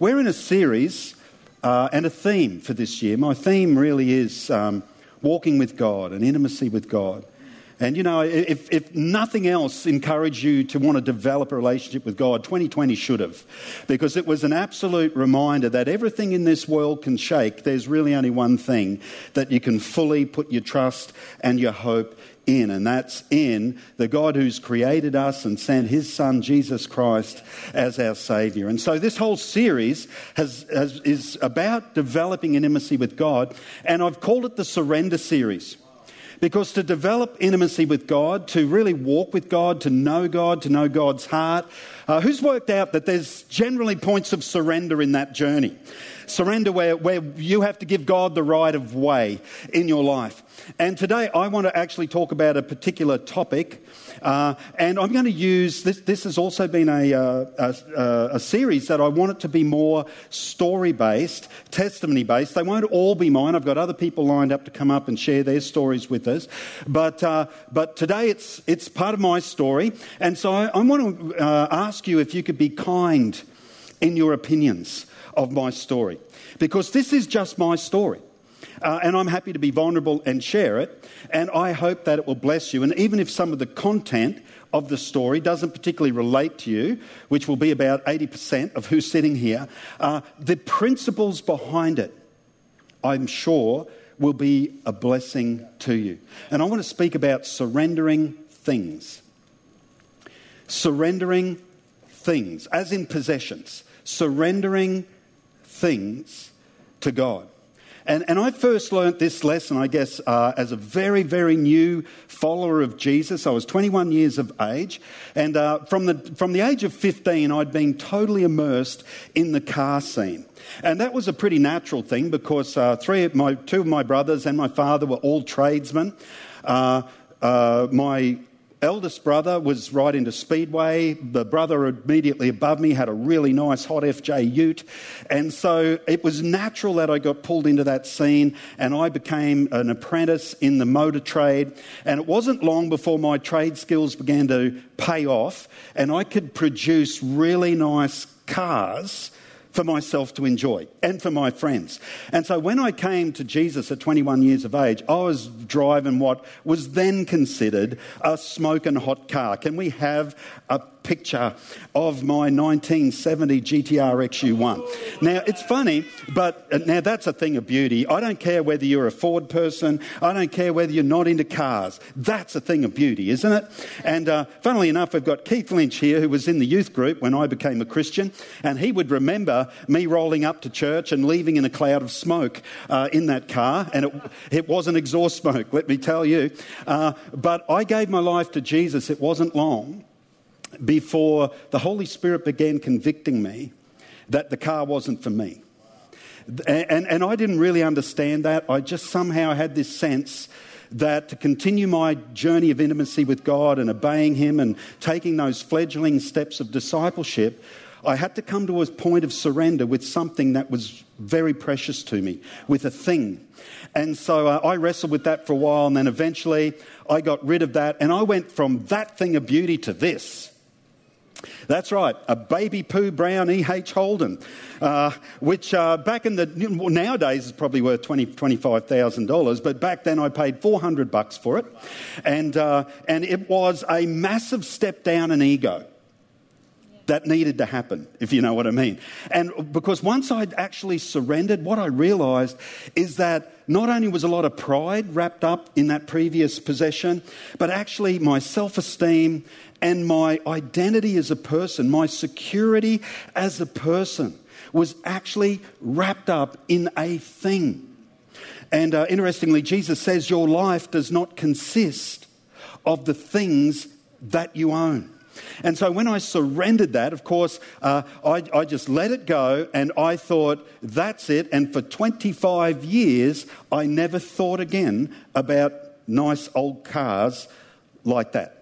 We're in a series uh, and a theme for this year. My theme really is um, walking with God and intimacy with God. And you know, if, if nothing else encouraged you to want to develop a relationship with God, 2020 should have. Because it was an absolute reminder that everything in this world can shake. There's really only one thing that you can fully put your trust and your hope in, and that's in the God who's created us and sent his Son, Jesus Christ, as our Savior. And so this whole series has, has, is about developing intimacy with God, and I've called it the Surrender Series. Because to develop intimacy with God, to really walk with God, to know God, to know God's heart, uh, who's worked out that there's generally points of surrender in that journey? Surrender where, where you have to give God the right of way in your life. And today I want to actually talk about a particular topic. Uh, and I'm going to use this. This has also been a, uh, a, a series that I want it to be more story based, testimony based. They won't all be mine. I've got other people lined up to come up and share their stories with us. But, uh, but today it's, it's part of my story. And so I, I want to uh, ask you if you could be kind in your opinions of my story. Because this is just my story. Uh, and I'm happy to be vulnerable and share it. And I hope that it will bless you. And even if some of the content of the story doesn't particularly relate to you, which will be about 80% of who's sitting here, uh, the principles behind it, I'm sure, will be a blessing to you. And I want to speak about surrendering things. Surrendering things, as in possessions. Surrendering things to God. And, and I first learnt this lesson, I guess, uh, as a very, very new follower of Jesus. I was 21 years of age. And uh, from, the, from the age of 15, I'd been totally immersed in the car scene. And that was a pretty natural thing because uh, three of my, two of my brothers and my father were all tradesmen. Uh, uh, my eldest brother was right into Speedway. The brother immediately above me had a really nice hot FJ ute. And so it was natural that I got pulled into that scene and I became an apprentice in the motor trade. And it wasn't long before my trade skills began to pay off and I could produce really nice cars for myself to enjoy and for my friends. And so when I came to Jesus at 21 years of age, I was driving what was then considered a smoking hot car. Can we have a picture of my 1970 GTR XU1. Now, it's funny, but uh, now that's a thing of beauty. I don't care whether you're a Ford person, I don't care whether you're not into cars. That's a thing of beauty, isn't it? And uh, funnily enough, we've got Keith Lynch here, who was in the youth group when I became a Christian, and he would remember me rolling up to church and leaving in a cloud of smoke uh, in that car, and it, it wasn't exhaust smoke, let me tell you. Uh, but I gave my life to Jesus, it wasn't long before the Holy Spirit began convicting me that the car wasn't for me. And, and, and, I didn't really understand that. I just somehow had this sense that to continue my journey of intimacy with God and obeying Him and taking those fledgling steps of discipleship, I had to come to a point of surrender with something that was very precious to me, with a thing. And so uh, I wrestled with that for a while, and then eventually I got rid of that, and I went from that thing of beauty to this. That's right, a baby poo brown E.H. Holden, uh, which uh, back in the nowadays is probably worth twenty twenty five thousand dollars, but back then I paid four hundred bucks for it, and uh, and it was a massive step down in ego that needed to happen, if you know what I mean. And because once I'd actually surrendered, what I realized is that not only was a lot of pride wrapped up in that previous possession, but actually my self esteem and my identity as a person, my security as a person, was actually wrapped up in a thing. And uh, interestingly, Jesus says your life does not consist of the things that you own. And so when I surrendered that, of course, uh, I, I, just let it go and I thought, that's it. And for 25 years, I never thought again about nice old cars like that.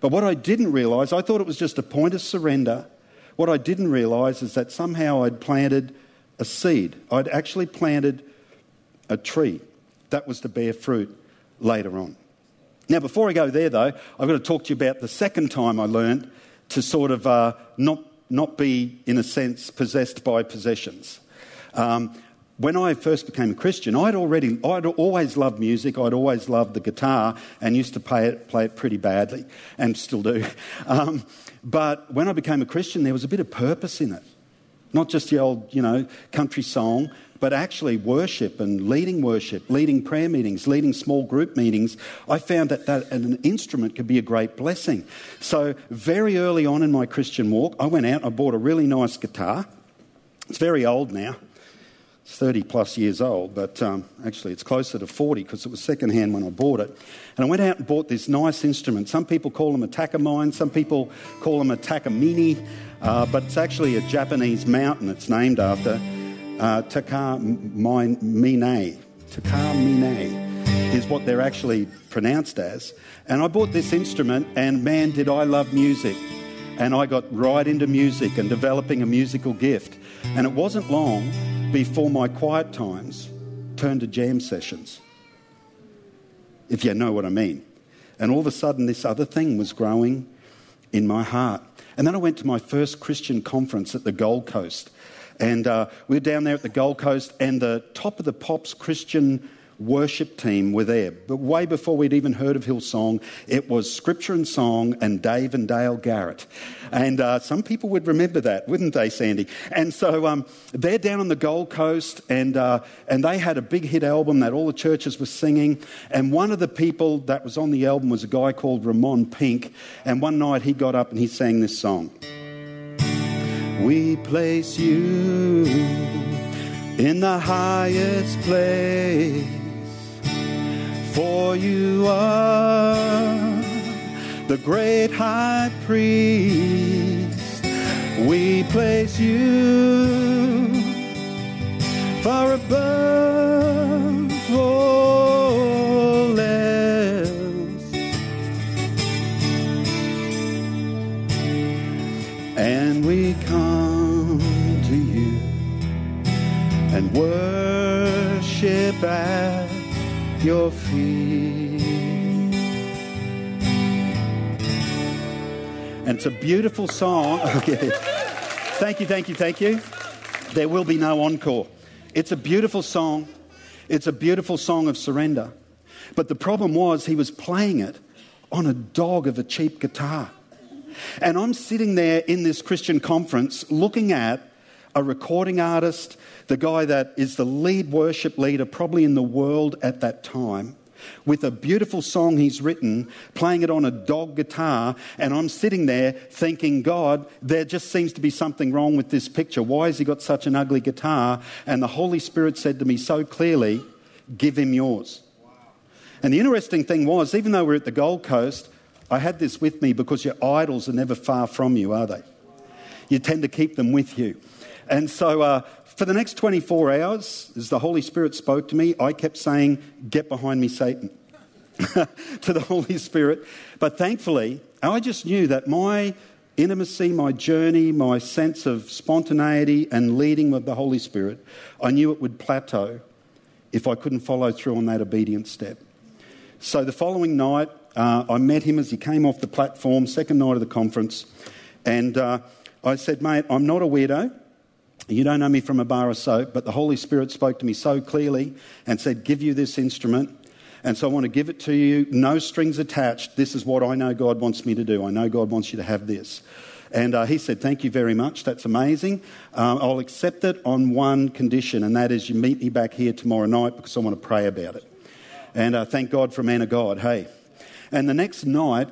But what I didn't realize, I thought it was just a point of surrender. What I didn't realize is that somehow I'd planted a seed. I'd actually planted a tree that was to bear fruit later on. Now, before I go there, though, I've got to talk to you about the second time I learned to sort of uh, not not be, in a sense, possessed by possessions. Um, when I first became a Christian, I'd already, I'd always loved music. I'd always loved the guitar and used to play it, play it pretty badly, and still do. Um, but when I became a Christian, there was a bit of purpose in it, not just the old, you know, country song, but actually worship and leading worship, leading prayer meetings, leading small group meetings. I found that, that an instrument could be a great blessing. So very early on in my Christian walk, I went out. I bought a really nice guitar. It's very old now. 30 plus years old, but um, actually it's closer to 40 because it was secondhand when I bought it. And I went out and bought this nice instrument. Some people call them a takamine, some people call them a Takamini, uh, but it's actually a Japanese mountain it's named after. Uh, Takamine. Takamine is what they're actually pronounced as. And I bought this instrument, and man, did I love music. And I got right into music and developing a musical gift. And it wasn't long before my quiet times turned to jam sessions, if you know what I mean. And all of a sudden, this other thing was growing in my heart. And then I went to my first Christian conference at the Gold Coast. And uh, we were down there at the Gold Coast, and the top of the Pops Christian worship team were there. But way before we'd even heard of Hillsong, it was Scripture in Song and Dave and Dale Garrett. And uh, some people would remember that, wouldn't they, Sandy? And so um, they're down on the Gold Coast, and, uh, and they had a big hit album that all the churches were singing. And one of the people that was on the album was a guy called Ramon Pink. And one night he got up and he sang this song. We place you in the highest place for you are the great high priest. We place you far above your feet. And it's a beautiful song. Okay. thank you, thank you, thank you. There will be no encore. It's a beautiful song. It's a beautiful song of surrender. But the problem was he was playing it on a dog of a cheap guitar. And I'm sitting there in this Christian conference looking at a recording artist, the guy that is the lead worship leader probably in the world at that time, with a beautiful song he's written, playing it on a dog guitar, and I'm sitting there thinking, God, there just seems to be something wrong with this picture. Why has he got such an ugly guitar? And the Holy Spirit said to me so clearly, Give him yours. And the interesting thing was, even though we're at the Gold Coast, I had this with me because your idols are never far from you, are they? You tend to keep them with you. And so uh, for the next 24 hours, as the Holy Spirit spoke to me, I kept saying, Get behind me, Satan, to the Holy Spirit. But thankfully, I just knew that my intimacy, my journey, my sense of spontaneity and leading with the Holy Spirit, I knew it would plateau if I couldn't follow through on that obedient step. So the following night, uh, I met him as he came off the platform, second night of the conference, and uh, I said, Mate, I'm not a weirdo. You don't know me from a bar of soap, but the Holy Spirit spoke to me so clearly and said, Give you this instrument. And so I want to give it to you, no strings attached. This is what I know God wants me to do. I know God wants you to have this. And uh, he said, Thank you very much. That's amazing. Um, I'll accept it on one condition, and that is you meet me back here tomorrow night because I want to pray about it. And uh, thank God for man of God. Hey. And the next night,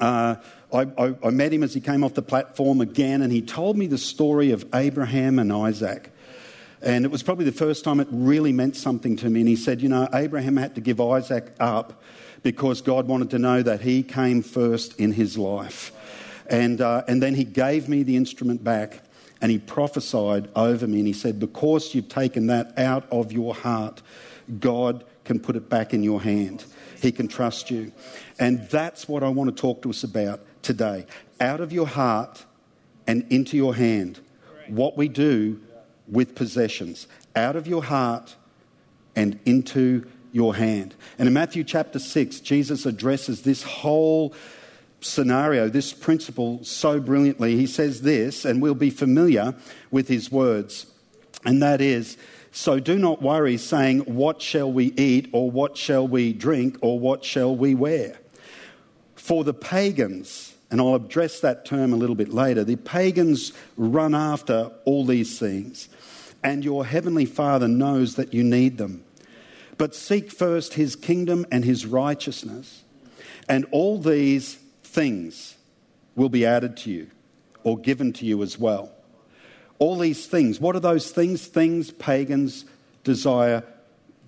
uh, I, I, I, met him as he came off the platform again, and he told me the story of Abraham and Isaac. And it was probably the first time it really meant something to me. And he said, You know, Abraham had to give Isaac up because God wanted to know that he came first in his life. And, uh, and then he gave me the instrument back and he prophesied over me. And he said, Because you've taken that out of your heart, God can put it back in your hand. He can trust you. And that's what I want to talk to us about today. Out of your heart and into your hand. What we do with possessions. Out of your heart and into your hand. And in Matthew chapter 6, Jesus addresses this whole scenario, this principle, so brilliantly. He says this, and we'll be familiar with his words, and that is So do not worry, saying, What shall we eat, or what shall we drink, or what shall we wear? For the pagans, and I'll address that term a little bit later, the pagans run after all these things, and your heavenly Father knows that you need them. But seek first his kingdom and his righteousness, and all these things will be added to you or given to you as well. All these things, what are those things? Things pagans desire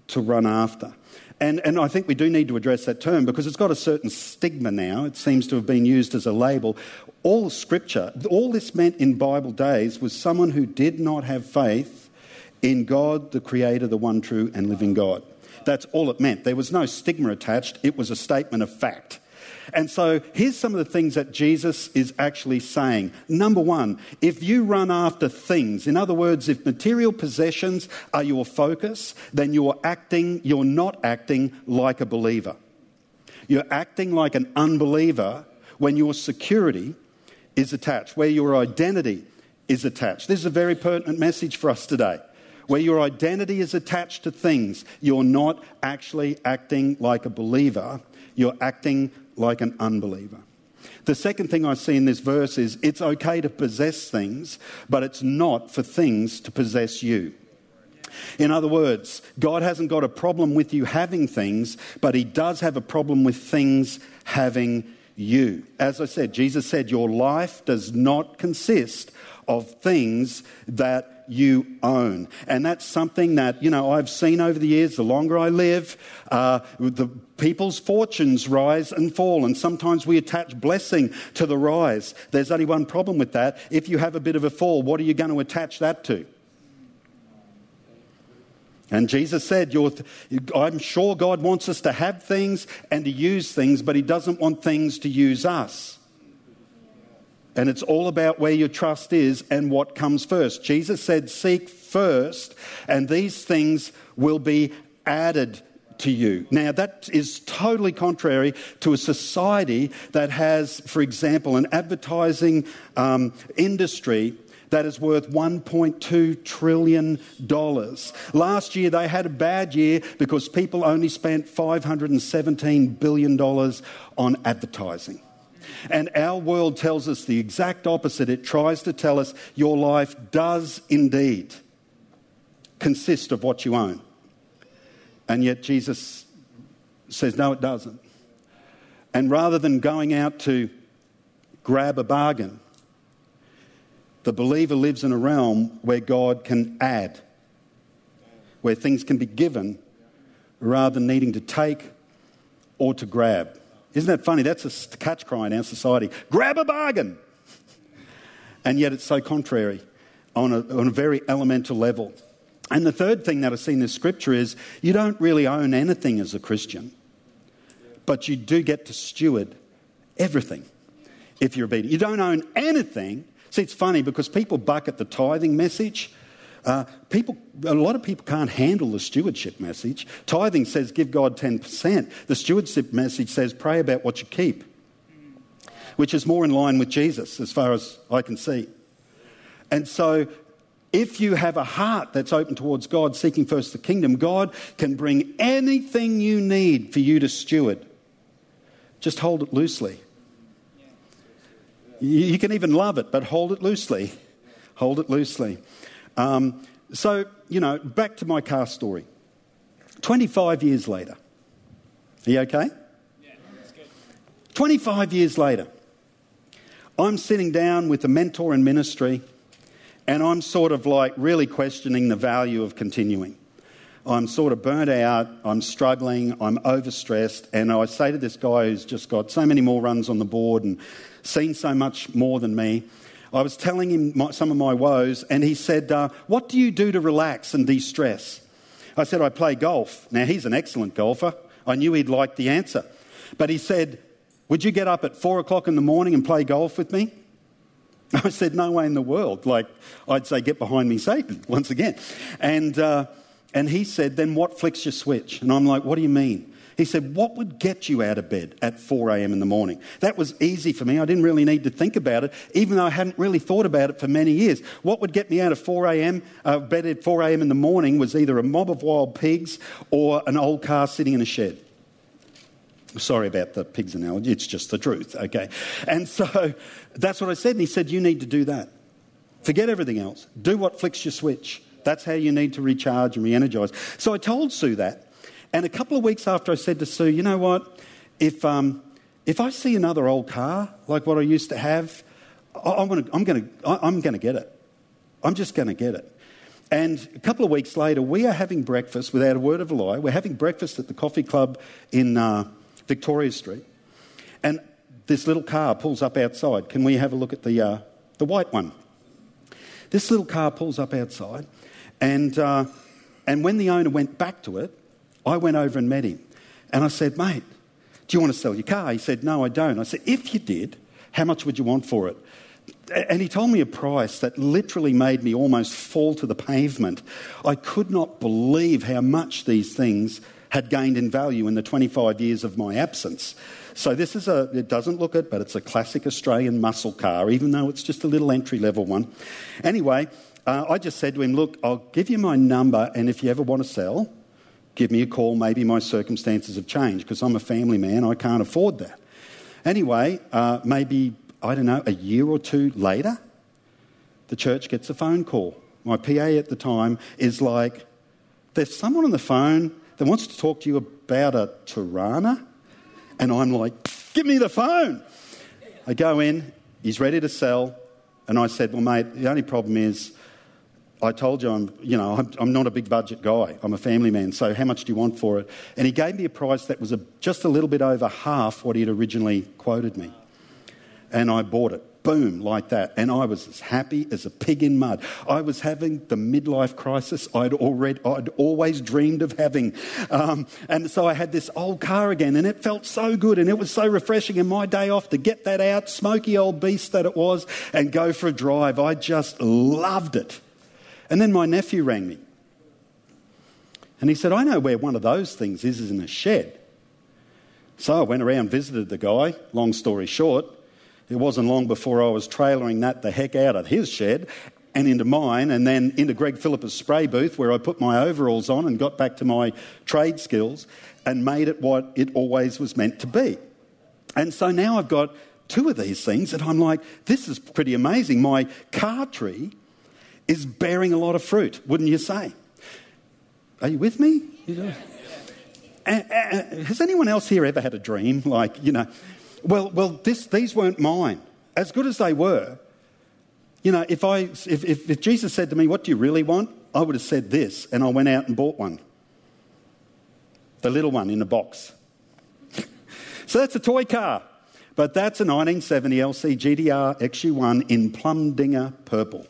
to run after. And, and I think we do need to address that term because it's got a certain stigma now. It seems to have been used as a label. All scripture, all this meant in Bible days was someone who did not have faith in God, the Creator, the one true and living God. That's all it meant. There was no stigma attached, it was a statement of fact. And so here's some of the things that Jesus is actually saying. Number one, if you run after things, in other words, if material possessions are your focus, then you're acting, you're not acting like a believer. You're acting like an unbeliever when your security is attached, where your identity is attached. This is a very pertinent message for us today. Where your identity is attached to things, you're not actually acting like a believer, you're acting like an unbeliever. The second thing I see in this verse is it's okay to possess things, but it's not for things to possess you. In other words, God hasn't got a problem with you having things, but He does have a problem with things having you. As I said, Jesus said, Your life does not consist of things that you own. And that's something that, you know, I've seen over the years. The longer I live, uh, the people's fortunes rise and fall. And sometimes we attach blessing to the rise. There's only one problem with that. If you have a bit of a fall, what are you going to attach that to? And Jesus said, I'm sure God wants us to have things and to use things, but He doesn't want things to use us. And it's all about where your trust is and what comes first. Jesus said, Seek first, and these things will be added to you. Now, that is totally contrary to a society that has, for example, an advertising um, industry that is worth $1.2 trillion. Last year, they had a bad year because people only spent $517 billion on advertising. And our world tells us the exact opposite. It tries to tell us your life does indeed consist of what you own. And yet Jesus says, no, it doesn't. And rather than going out to grab a bargain, the believer lives in a realm where God can add, where things can be given rather than needing to take or to grab. Isn't that funny? That's a catch cry in our society. Grab a bargain. And yet it's so contrary on a, on a very elemental level. And the third thing that I see in this scripture is you don't really own anything as a Christian, but you do get to steward everything if you're obedient. You don't own anything. See, it's funny because people bucket the tithing message uh, people, a lot of people can't handle the stewardship message. Tithing says give God 10%. The stewardship message says pray about what you keep, which is more in line with Jesus as far as I can see. And so, if you have a heart that's open towards God, seeking first the kingdom, God can bring anything you need for you to steward. Just hold it loosely. You can even love it, but hold it loosely. Hold it loosely. Um, so, you know, back to my car story. 25 years later. Are you okay? Yeah, that's good. 25 years later, I'm sitting down with a mentor in ministry and I'm sort of like really questioning the value of continuing. I'm sort of burnt out, I'm struggling, I'm overstressed, and I say to this guy who's just got so many more runs on the board and seen so much more than me, I was telling him my, some of my woes, and he said, uh, What do you do to relax and de stress? I said, I play golf. Now, he's an excellent golfer. I knew he'd like the answer. But he said, Would you get up at four o'clock in the morning and play golf with me? I said, No way in the world. Like, I'd say, Get behind me, Satan, once again. And, uh, and he said, Then what flicks your switch? And I'm like, What do you mean? He said, What would get you out of bed at 4 a.m. in the morning? That was easy for me. I didn't really need to think about it, even though I hadn't really thought about it for many years. What would get me out of 4 a.m., uh, bed at 4 a.m. in the morning was either a mob of wild pigs or an old car sitting in a shed. Sorry about the pigs analogy, it's just the truth, okay? And so that's what I said, and he said, You need to do that. Forget everything else. Do what flicks your switch. That's how you need to recharge and re energize. So I told Sue that. And a couple of weeks after I said to Sue, you know what? If, um, if I see another old car like what I used to have, I, am going to I'm gonna, I'm gonna get it. I'm just going to get it. And a couple of weeks later, we are having breakfast, without a word of a lie, we're having breakfast at the coffee club in uh, Victoria Street. And this little car pulls up outside. Can we have a look at the, uh, the white one? This little car pulls up outside, and, uh, and when the owner went back to it, I went over and met him. And I said, Mate, do you want to sell your car? He said, No, I don't. I said, If you did, how much would you want for it? And he told me a price that literally made me almost fall to the pavement. I could not believe how much these things had gained in value in the 25 years of my absence. So this is a, it doesn't look it, but it's a classic Australian muscle car, even though it's just a little entry level one. Anyway, uh, I just said to him, look, I'll give you my number, and if you ever want to sell, give me a call. Maybe my circumstances have changed because I'm a family man. I can't afford that. Anyway, uh, maybe, I don't know, a year or two later, the church gets a phone call. My PA at the time is like, there's someone on the phone that wants to talk to you about a Torana. And I'm like, give me the phone. I go in, he's ready to sell. And I said, well, mate, the only problem is I told you I'm, you know, I'm, I'm, not a big budget guy. I'm a family man. So how much do you want for it? And he gave me a price that was a, just a little bit over half what he had originally quoted me. And I bought it. Boom, like that. And I was as happy as a pig in mud. I was having the midlife crisis I'd, already, I'd always dreamed of having. Um, and so I had this old car again, and it felt so good, and it was so refreshing. And my day off to get that out, smoky old beast that it was, and go for a drive, I just loved it. And then my nephew rang me. And he said, I know where one of those things is, is in a shed. So I went around, visited the guy. Long story short, it wasn't long before I was trailering that the heck out of his shed and into mine, and then into Greg Phillips' spray booth where I put my overalls on and got back to my trade skills and made it what it always was meant to be. And so now I've got two of these things that I'm like, this is pretty amazing. My car tree is bearing a lot of fruit, wouldn't you say? Are you with me? has anyone else here ever had a dream? Like, you know, well, well this, these weren't mine. As good as they were, you know, if, I, if, if, if Jesus said to me, What do you really want? I would have said this, and I went out and bought one. The little one in a box. so that's a toy car. But that's a 1970 LC GTR XU1 in plumdinger purple.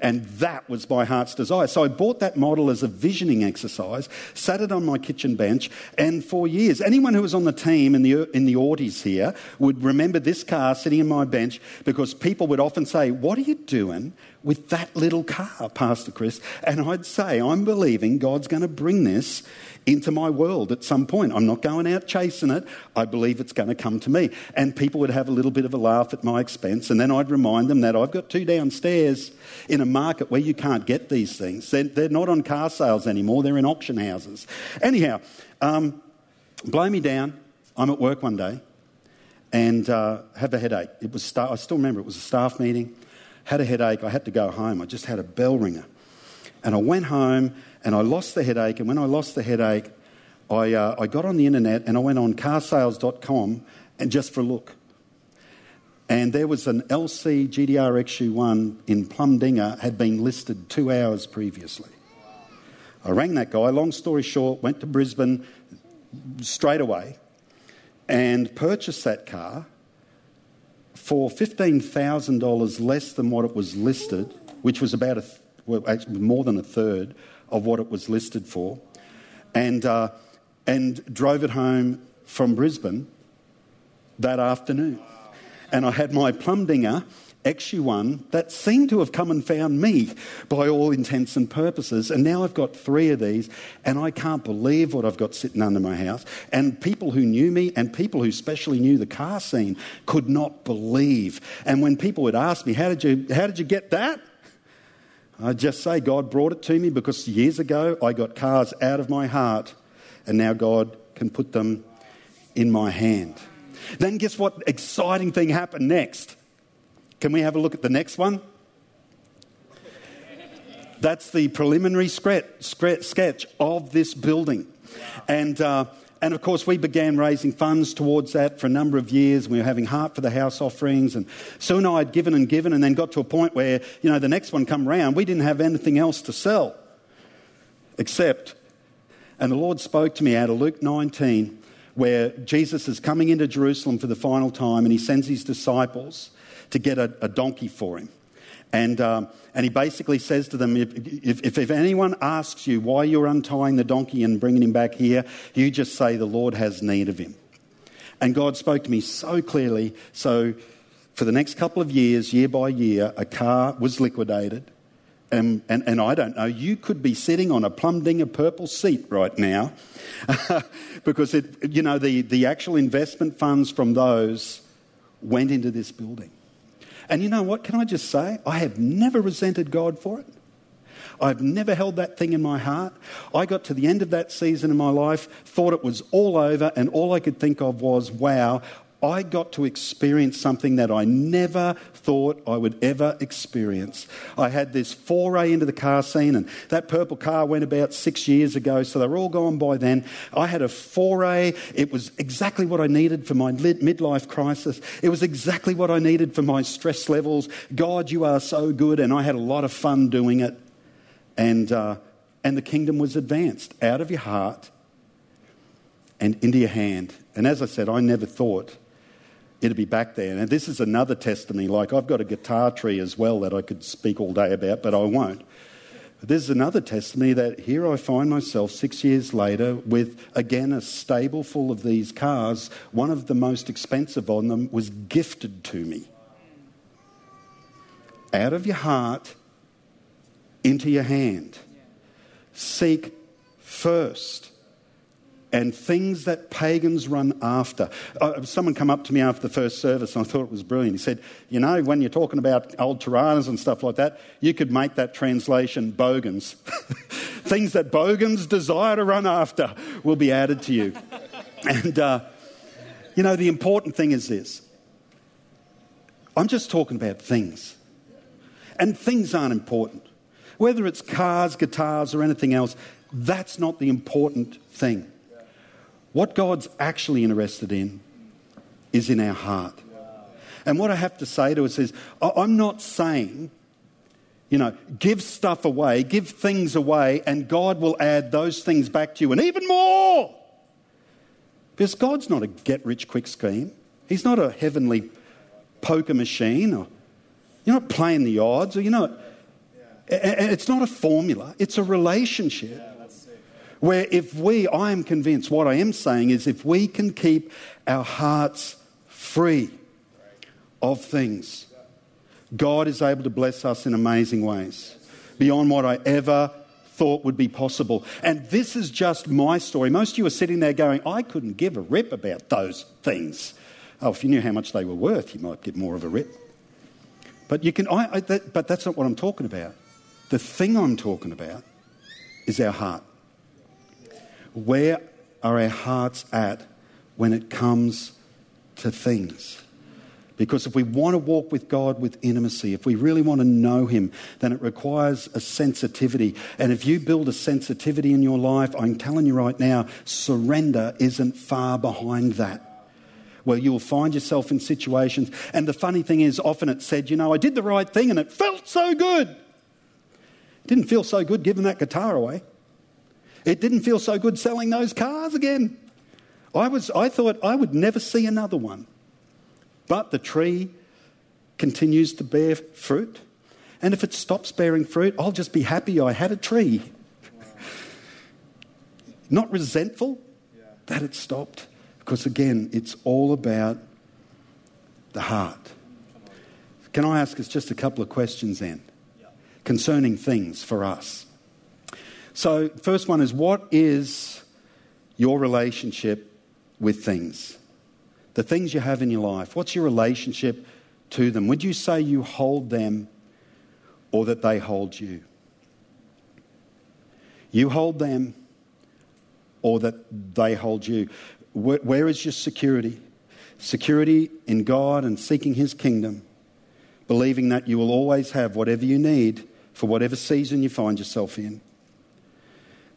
And that was my heart's desire. So I bought that model as a visioning exercise, sat it on my kitchen bench, and for years, anyone who was on the team in the, in the Audis here would remember this car sitting in my bench because people would often say, What are you doing with that little car, Pastor Chris? And I'd say, I'm believing God's going to bring this into my world at some point. I'm not going out chasing it. I believe it's going to come to me. And people would have a little bit of a laugh at my expense. And then I'd remind them that I've got two downstairs in a market where you can't get these things. They're, they're not on car sales anymore, they're in auction houses. Anyhow, um, blow me down. I'm at work one day and uh, have a headache. It was I still remember it was a staff meeting. Had a headache. I had to go home. I just had a bell ringer. And I went home and I lost the headache. And when I lost the headache, I, uh, I got on the internet and I went on carsales.com and just for a look. And there was an LC GTR XU1 in Plumdinger had been listed two hours previously. I rang that guy, long story short, went to Brisbane straight away and purchased that car for $15,000 less than what it was listed, which was about a, well, actually more than a third of what it was listed for, and, uh, and drove it home from Brisbane that afternoon. And I had my plumdinger XU1 that seemed to have come and found me by all intents and purposes. And now I've got three of these, and I can't believe what I've got sitting under my house. And people who knew me and people who especially knew the car scene could not believe. And when people would ask me, How did you, how did you get that? I'd just say, God brought it to me because years ago I got cars out of my heart, and now God can put them in my hand. Then, guess what exciting thing happened next? Can we have a look at the next one? That's the preliminary sketch of this building. And, uh, and of course, we began raising funds towards that for a number of years. We were having Heart for the House offerings. And soon I'd given and given, and then got to a point where, you know, the next one come round, we didn't have anything else to sell. Except, and the Lord spoke to me out of Luke 19, where Jesus is coming into Jerusalem for the final time, and he sends his disciples to get a, a donkey for him. And, um, and he basically says to them if, if, if, anyone asks you why you're untying the donkey and bringing him back here, you just say the Lord has need of him. And God spoke to me so clearly. So for the next couple of years, year by year, a car was liquidated. And, and, and I don't know, you could be sitting on a plumdinger purple seat right now because it, you know, the, the actual investment funds from those went into this building. And you know what? Can I just say? I have never resented God for it. I've never held that thing in my heart. I got to the end of that season in my life, thought it was all over, and all I could think of was, wow, I got to experience something that I never thought I would ever experience. I had this foray into the car scene, and that purple car went about six years ago, so they're all gone by then. I had a foray. It was exactly what I needed for my midlife crisis. It was exactly what I needed for my stress levels. God, you are so good, and I had a lot of fun doing it. And, uh, and the kingdom was advanced out of your heart and into your hand. And as I said, I never thought it'd be back there. And this is another testimony. Like, I've got a guitar tree as well that I could speak all day about, but I won't. This is another testimony that here I find myself six years later with, again, a stable full of these cars. One of the most expensive on them was gifted to me. Out of your heart, into your hand. Seek first and things that pagans run after. Uh, someone come up to me after the first service and I thought it was brilliant. He said, You know, when you're talking about old Toranas and stuff like that, you could make that translation bogans. things that bogans desire to run after will be added to you. and, uh, you know, the important thing is this I'm just talking about things. And things aren't important. Whether it's cars, guitars, or anything else, that's not the important thing. What God's actually interested in is in our heart. And what I have to say to us is I'm not saying, you know, give stuff away, give things away, and God will add those things back to you and even more. Because God's not a get rich quick scheme, He's not a heavenly poker machine, or you're not playing the odds, or you're not. It's not a formula, it's a relationship. Where if we, I am convinced, what I am saying is if we can keep our hearts free of things, God is able to bless us in amazing ways beyond what I ever thought would be possible. And this is just my story. Most of you are sitting there going, I couldn't give a rip about those things. Oh, if you knew how much they were worth, you might give more of a rip. But, you can, I, I, that, but that's not what I'm talking about. The thing I'm talking about is our heart. Where are our hearts at when it comes to things? Because if we want to walk with God with intimacy, if we really want to know Him, then it requires a sensitivity. And if you build a sensitivity in your life, I'm telling you right now, surrender isn't far behind that. Where you'll find yourself in situations. And the funny thing is, often it's said, you know, I did the right thing and it felt so good. It didn't feel so good giving that guitar away. It didn't feel so good selling those cars again. I, was, I thought I would never see another one. But the tree continues to bear fruit. And if it stops bearing fruit, I'll just be happy I had a tree. Not resentful yeah. that it stopped. Because again, it's all about the heart. Can I ask us just a couple of questions then concerning things for us? So, first one is what is your relationship with things? The things you have in your life. What's your relationship to them? Would you say you hold them or that they hold you? You hold them or that they hold you. where, where is your security? Security in God and seeking His kingdom, believing that you will always have whatever you need for whatever season you find yourself in.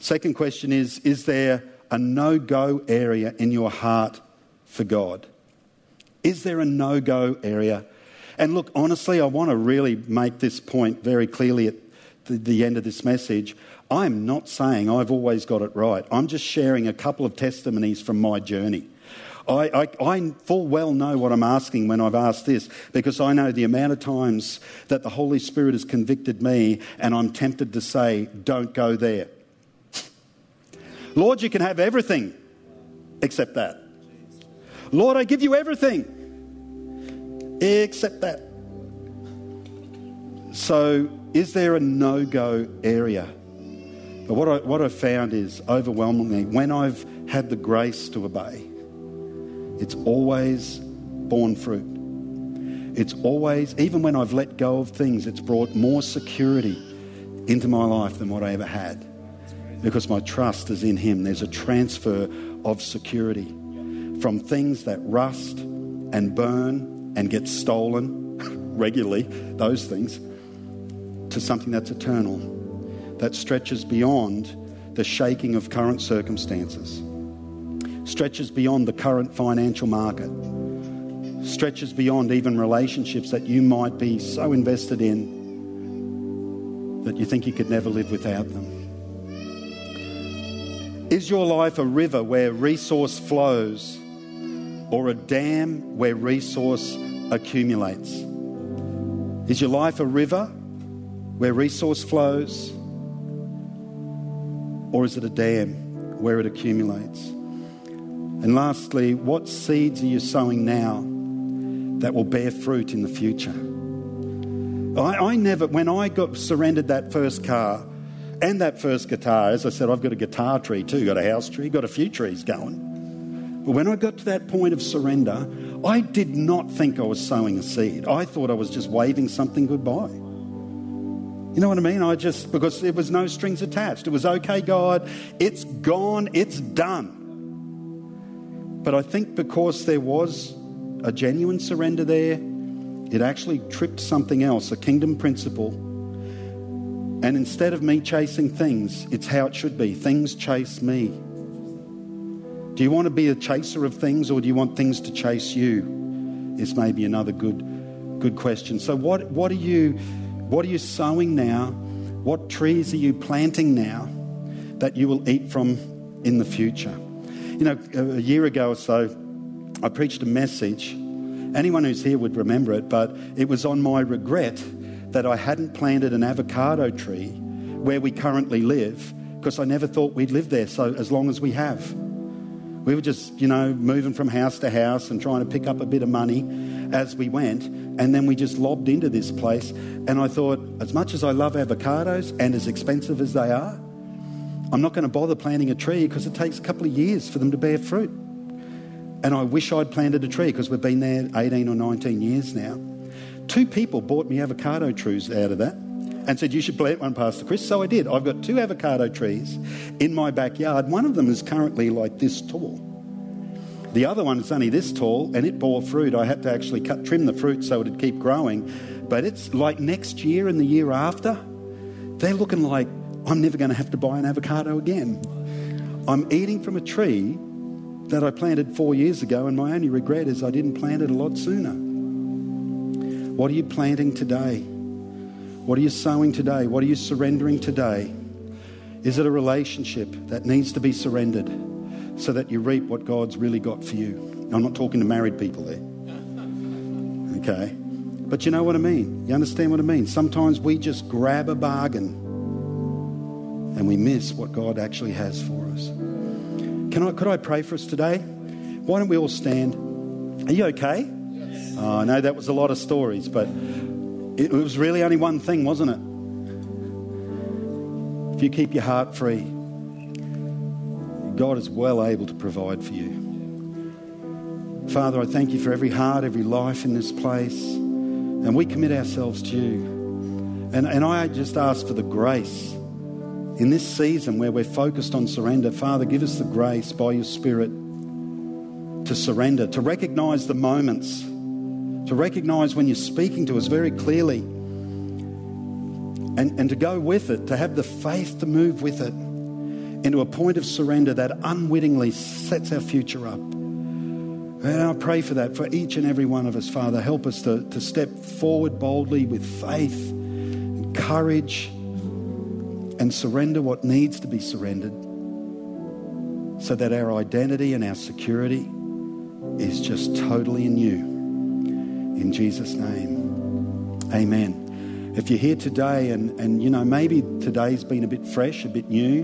Second question is Is there a no go area in your heart for God? Is there a no go area? And look, honestly, I want to really make this point very clearly at the, the end of this message. I'm not saying I've always got it right. I'm just sharing a couple of testimonies from my journey. I, I, I, full well know what I'm asking when I've asked this because I know the amount of times that the Holy Spirit has convicted me and I'm tempted to say, don't go there. Lord, you can have everything except that. Lord, I give you everything except that. So, is there a no go area? But what I, what I found is overwhelmingly, when I've had the grace to obey, it's always borne fruit. It's always, even when I've let go of things, it's brought more security into my life than what I ever had because my trust is in Him. There's a transfer of security from things that rust and burn and get stolen regularly, those things, to something that's eternal, that stretches beyond the shaking of current circumstances, stretches beyond the current financial market, stretches beyond even relationships that you might be so invested in that you think you could never live without them. Is your life a river where resource flows or a dam where resource accumulates? Is your life a river where resource flows or is it a dam where it accumulates? And lastly, what seeds are you sowing now that will bear fruit in the future? I, I never, when I got surrendered that first car, and that first guitar, as I said, I've got a guitar tree too, got a house tree, got a few trees going. But when I got to that point of surrender, I did not think I was sowing a seed. I thought I was just waving something goodbye. You know what I mean? I just, because there was no strings attached. It was okay, God, it's gone, it's done. But I think because there was a genuine surrender there, it actually tripped something else, a kingdom principle and instead of me chasing things, it's how it should be. Things chase me. Do you want to be a chaser of things or do you want things to chase you? Is maybe another good good question. So what what are you what are you sowing now? What trees are you planting now that you will eat from in the future? You know, a year ago or so, I preached a message. Anyone who's here would remember it, but it was on my regret that I hadn't planted an avocado tree where we currently live because I never thought we'd live there so as long as we have. We were just, you know, moving from house to house and trying to pick up a bit of money as we went. And then we just lobbed into this place. And I thought, as much as I love avocados and as expensive as they are, I'm not going to bother planting a tree because it takes a couple of years for them to bear fruit. And I wish I'd planted a tree because we've been there 18 or 19 years now. Two people bought me avocado trees out of that and said, You should plant one, Pastor Chris. So I did. I've got two avocado trees in my backyard. One of them is currently like this tall. The other one is only this tall and it bore fruit. I had to actually cut, trim the fruit so it'd keep growing. But it's like next year and the year after, they're looking like I'm never going to have to buy an avocado again. I'm eating from a tree that I planted four years ago, and my only regret is I didn't plant it a lot sooner. What are you planting today? What are you sowing today? What are you surrendering today? Is it a relationship that needs to be surrendered so that you reap what God's really got for you? I'm not talking to married people there. Okay. But you know what I mean? You understand what I mean? Sometimes we just grab a bargain and we miss what God actually has for us. Can I, could I pray for us today? Why don't we all stand? Are you okay? Oh, I know that was a lot of stories, but It was really only one thing, wasn't it? If you keep your heart free, God is well able to provide for you. Father, I thank you for every heart, every life in this place, and we commit ourselves to you. And, and I just ask for the grace in this season where we're focused on surrender. Father, give us the grace by your Spirit to surrender, to recognize the moments, to recognize when you're speaking to us very clearly, and, and to go with it, to have the faith to move with it into a point of surrender that unwittingly sets our future up. And I pray for that for each and every one of us, Father. Help us to, to step forward boldly with faith and courage and surrender what needs to be surrendered so that our identity and our security is just totally in you. In Jesus' name, amen. If you're here today and, and you know, maybe today's been a bit fresh, a bit new,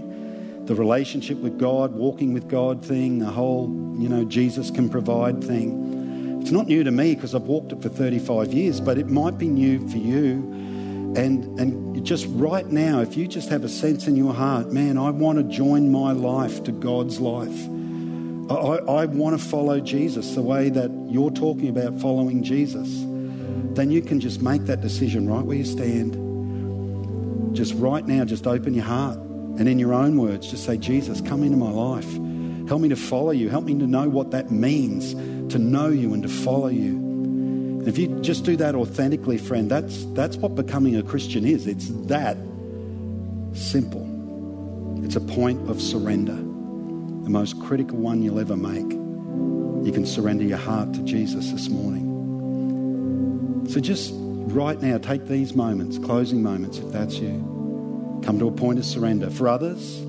the relationship with God, walking with God thing, the whole, you know, Jesus can provide thing. It's not new to me because I've walked it for 35 years, but it might be new for you. And, and just right now, if you just have a sense in your heart, man, I want to join my life to God's life. I, I want to follow Jesus the way that you're talking about following Jesus. Then you can just make that decision right where you stand. Just right now, just open your heart and in your own words, just say, Jesus, come into my life. Help me to follow you. Help me to know what that means to know you and to follow you. And if you just do that authentically, friend, that's, that's what becoming a Christian is. It's that simple. It's a point of surrender, the most critical one you'll ever make. You can surrender your heart to Jesus this morning. So just right now, take these moments, closing moments, if that's you come to a point of surrender. For others,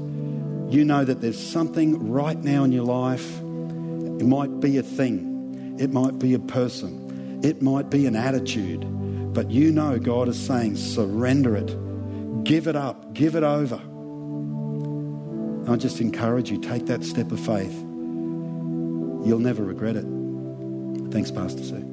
you know that there's something right now in your life. It might be a thing, it might be a person, it might be an attitude, but you know God is saying, surrender it, give it up, give it over. I just encourage you, take that step of faith. You'll never regret it. Thanks, Pastor Sue.